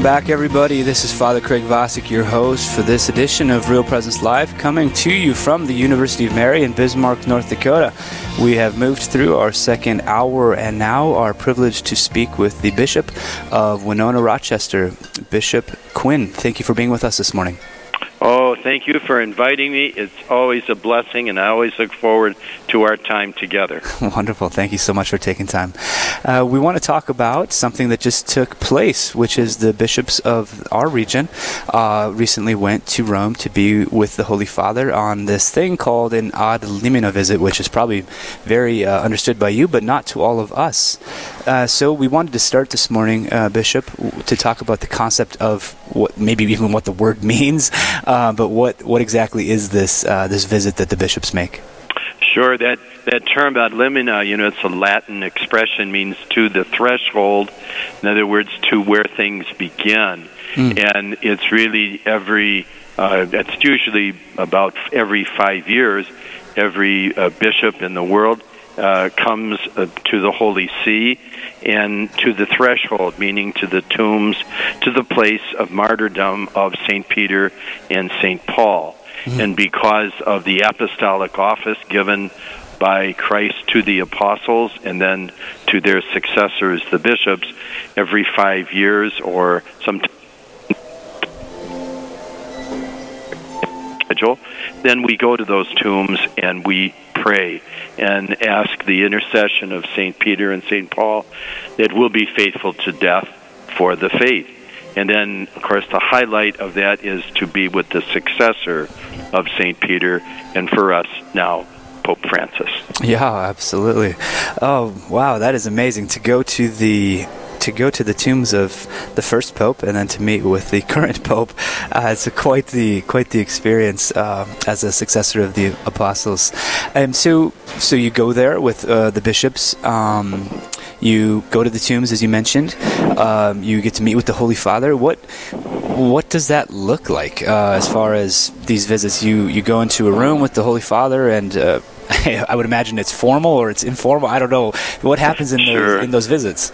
Welcome back, everybody. This is Father Craig Vosick, your host for this edition of Real Presence Live, coming to you from the University of Mary in Bismarck, North Dakota. We have moved through our second hour and now are privileged to speak with the Bishop of Winona Rochester, Bishop Quinn. Thank you for being with us this morning. Thank you for inviting me. It's always a blessing, and I always look forward to our time together. Wonderful. Thank you so much for taking time. Uh, we want to talk about something that just took place, which is the bishops of our region uh, recently went to Rome to be with the Holy Father on this thing called an ad limina visit, which is probably very uh, understood by you, but not to all of us. Uh, so we wanted to start this morning, uh, Bishop, to talk about the concept of what maybe even what the word means. Uh, but what what exactly is this uh, this visit that the bishops make? Sure, that that term ad limina, you know, it's a Latin expression, means to the threshold. In other words, to where things begin, mm. and it's really every. Uh, it's usually about every five years. Every uh, bishop in the world uh, comes uh, to the Holy See and to the threshold, meaning to the tombs, to the place of martyrdom of St. Peter and St. Paul. Mm-hmm. And because of the apostolic office given by Christ to the apostles and then to their successors, the bishops, every five years or sometimes then we go to those tombs and we pray and ask the intercession of St. Peter and St. Paul that we'll be faithful to death for the faith. And then, of course, the highlight of that is to be with the successor of St. Peter, and for us now, Pope Francis. Yeah, absolutely. Oh, wow, that is amazing to go to the to go to the tombs of the first pope and then to meet with the current pope. Uh, it's quite the quite the experience uh, as a successor of the apostles. And so, so you go there with uh, the bishops. Um, you go to the tombs, as you mentioned. Um, you get to meet with the Holy Father. What what does that look like uh, as far as these visits? You you go into a room with the Holy Father and. Uh, I would imagine it's formal or it's informal. I don't know what happens in sure. those in those visits.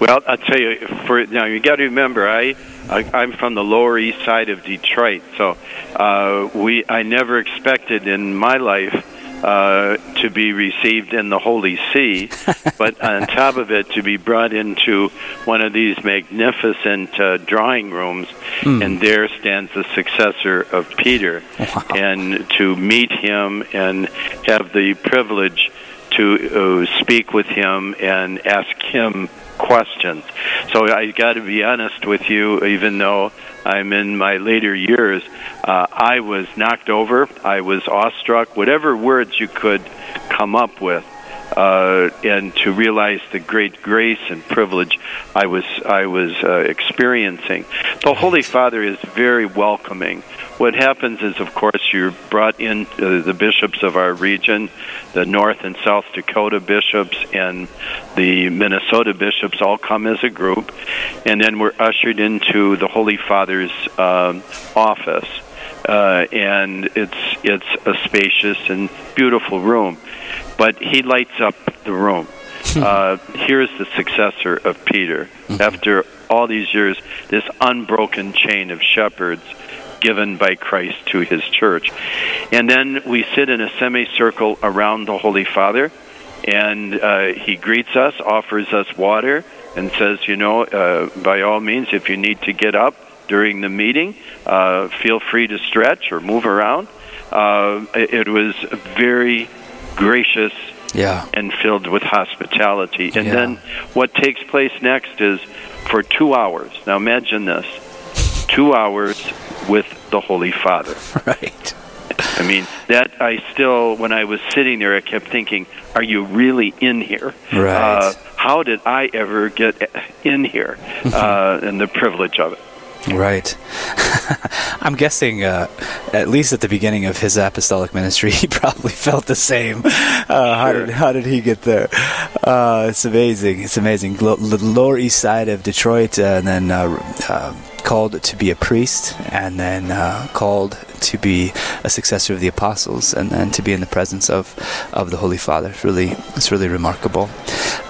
Well, I'll tell you. For now, you got to remember, I, I I'm from the Lower East Side of Detroit, so uh, we I never expected in my life uh, to be received in the Holy See, but on top of it, to be brought into one of these magnificent uh, drawing rooms, mm. and there stands the successor of Peter, wow. and to meet him and have the privilege to uh, speak with him and ask him questions. So I got to be honest with you, even though I'm in my later years, uh, I was knocked over. I was awestruck. Whatever words you could come up with. Uh, and to realize the great grace and privilege I was I was uh, experiencing. The Holy Father is very welcoming what happens is, of course, you're brought in uh, the bishops of our region, the North and South Dakota bishops, and the Minnesota bishops all come as a group, and then we're ushered into the Holy Father's um, office. Uh, and it's it's a spacious and beautiful room, but he lights up the room. uh, here's the successor of Peter. Mm-hmm. After all these years, this unbroken chain of shepherds given by Christ to his church. And then we sit in a semicircle around the Holy Father, and uh, he greets us, offers us water, and says, you know, uh, by all means, if you need to get up during the meeting, uh, feel free to stretch or move around. Uh, it was very gracious yeah. and filled with hospitality. And yeah. then what takes place next is for two hours. Now imagine this two hours with the Holy Father. Right. I mean, that I still, when I was sitting there, I kept thinking, are you really in here? Right. Uh, how did I ever get in here? uh, and the privilege of it. Right. I'm guessing, uh, at least at the beginning of his apostolic ministry, he probably felt the same. Uh, sure. how, did, how did he get there? Uh, it's amazing. It's amazing. the Lower East Side of Detroit, uh, and then uh, uh, called to be a priest, and then called to be a successor of the apostles and, and to be in the presence of, of the Holy Father. It's really it's really remarkable.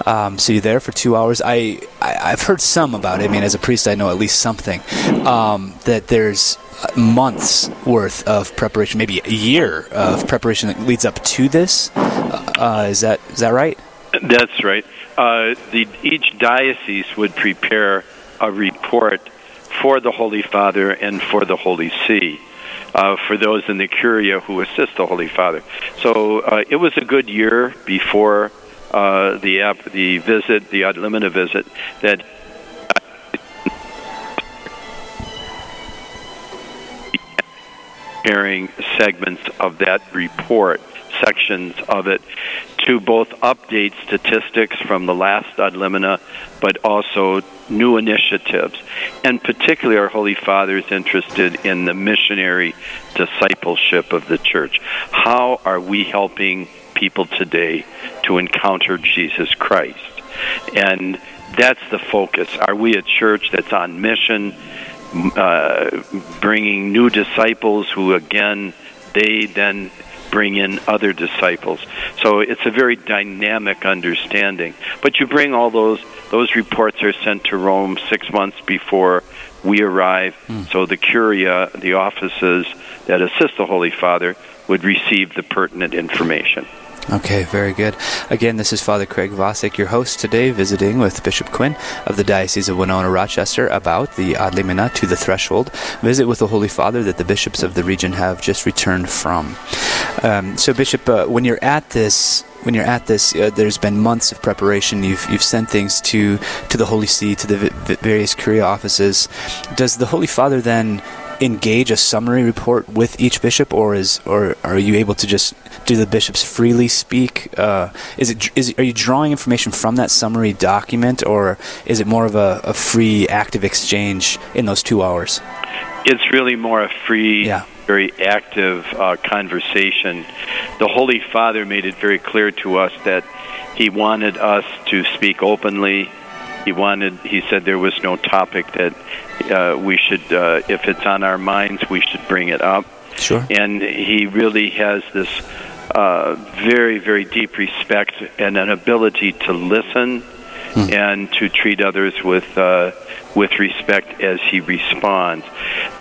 Um, so you're there for two hours. I, I have heard some about it. I mean, as a priest, I know at least something um, that there's months worth of preparation, maybe a year of preparation that leads up to this. Uh, is that is that right? That's right. Uh, the, each diocese would prepare a report for the Holy Father and for the Holy See. Uh, for those in the Curia who assist the Holy Father. So uh, it was a good year before uh, the the visit, the ad limina visit, that preparing segments of that report, sections of it, to both update statistics from the last ad limina, but also new initiatives. And particularly, our Holy Father is interested in the missionary discipleship of the church. How are we helping people today to encounter Jesus Christ? And that's the focus. Are we a church that's on mission, uh, bringing new disciples who, again, they then bring in other disciples. So it's a very dynamic understanding. But you bring all those those reports are sent to Rome six months before we arrive. Mm. So the curia, the offices that assist the Holy Father, would receive the pertinent information. Okay, very good. Again, this is Father Craig Vosick, your host today, visiting with Bishop Quinn of the Diocese of Winona Rochester about the Ad Limina to the Threshold visit with the Holy Father that the bishops of the region have just returned from. Um, so, Bishop, uh, when you're at this, when you're at this, uh, there's been months of preparation. You've you've sent things to to the Holy See, to the v- various Curia offices. Does the Holy Father then engage a summary report with each bishop, or is or are you able to just do the bishops freely speak? Uh, is it is are you drawing information from that summary document, or is it more of a, a free, active exchange in those two hours? It's really more a free, yeah. very active uh, conversation. The Holy Father made it very clear to us that he wanted us to speak openly he wanted he said there was no topic that uh, we should uh, if it's on our minds we should bring it up sure and he really has this uh, very very deep respect and an ability to listen hmm. and to treat others with uh, with respect as he responds.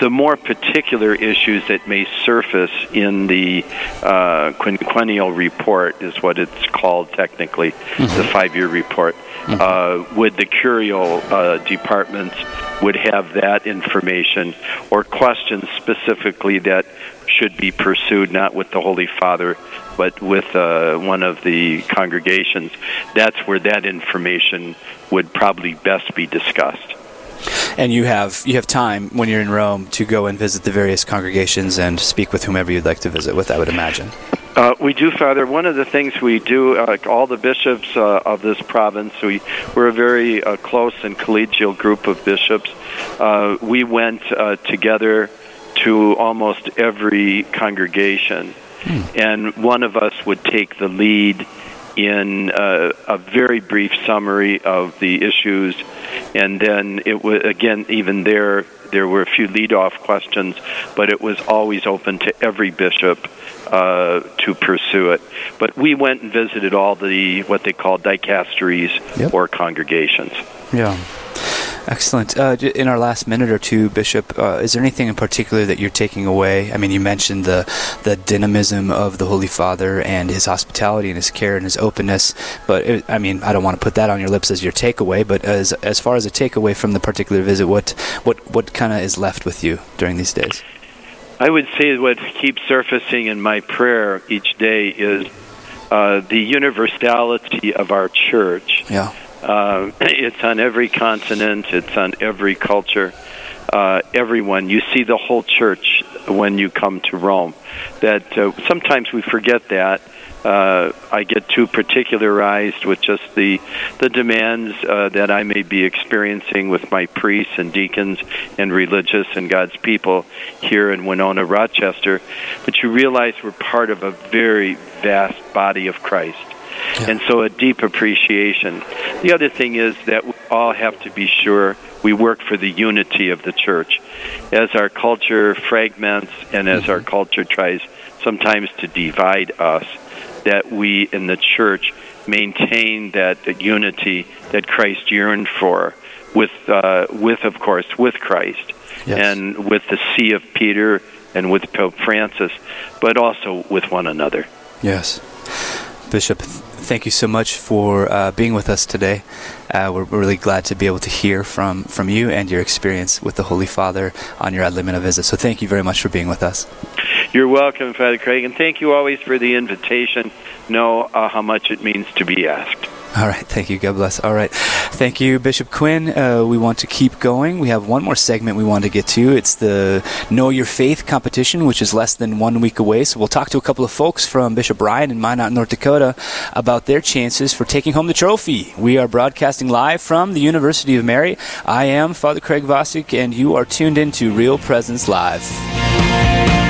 The more particular issues that may surface in the uh, quinquennial report is what it's called technically, mm-hmm. the five-year report. Mm-hmm. Uh, would the curial uh, departments would have that information or questions specifically that should be pursued not with the Holy Father but with uh, one of the congregations, that's where that information would probably best be discussed. And you have you have time when you're in Rome to go and visit the various congregations and speak with whomever you'd like to visit with. I would imagine. Uh, we do, Father. One of the things we do, uh, all the bishops uh, of this province, we, we're a very uh, close and collegial group of bishops. Uh, we went uh, together to almost every congregation, hmm. and one of us would take the lead in uh, a very brief summary of the issues, and then it was again even there there were a few lead-off questions, but it was always open to every bishop uh, to pursue it. But we went and visited all the what they call dicasteries yep. or congregations. Yeah. Excellent. Uh, in our last minute or two, Bishop, uh, is there anything in particular that you're taking away? I mean, you mentioned the the dynamism of the Holy Father and his hospitality and his care and his openness, but it, I mean, I don't want to put that on your lips as your takeaway. But as as far as a takeaway from the particular visit, what what what kind of is left with you during these days? I would say what keeps surfacing in my prayer each day is uh, the universality of our church. Yeah uh, it's on every continent. It's on every culture. Uh, everyone. You see the whole church when you come to Rome. That uh, sometimes we forget that. Uh, I get too particularized with just the the demands uh, that I may be experiencing with my priests and deacons and religious and God's people here in Winona, Rochester. But you realize we're part of a very vast body of Christ yeah. And so a deep appreciation. The other thing is that we all have to be sure we work for the unity of the church. as our culture fragments and as our culture tries sometimes to divide us, that we in the church maintain that, that unity that Christ yearned for, with, uh, with of course, with Christ, Yes. and with the See of Peter and with Pope Francis, but also with one another. Yes. Bishop, thank you so much for uh, being with us today. Uh, we're really glad to be able to hear from, from you and your experience with the Holy Father on your ad limina visit. So thank you very much for being with us. You're welcome, Father Craig, and thank you always for the invitation. Know uh, how much it means to be asked. All right, thank you. God bless. All right, thank you, Bishop Quinn. Uh, we want to keep going. We have one more segment we want to get to. It's the Know Your Faith competition, which is less than one week away. So we'll talk to a couple of folks from Bishop Ryan in Minot, North Dakota, about their chances for taking home the trophy. We are broadcasting live from the University of Mary. I am Father Craig Vosik, and you are tuned in to Real Presence Live.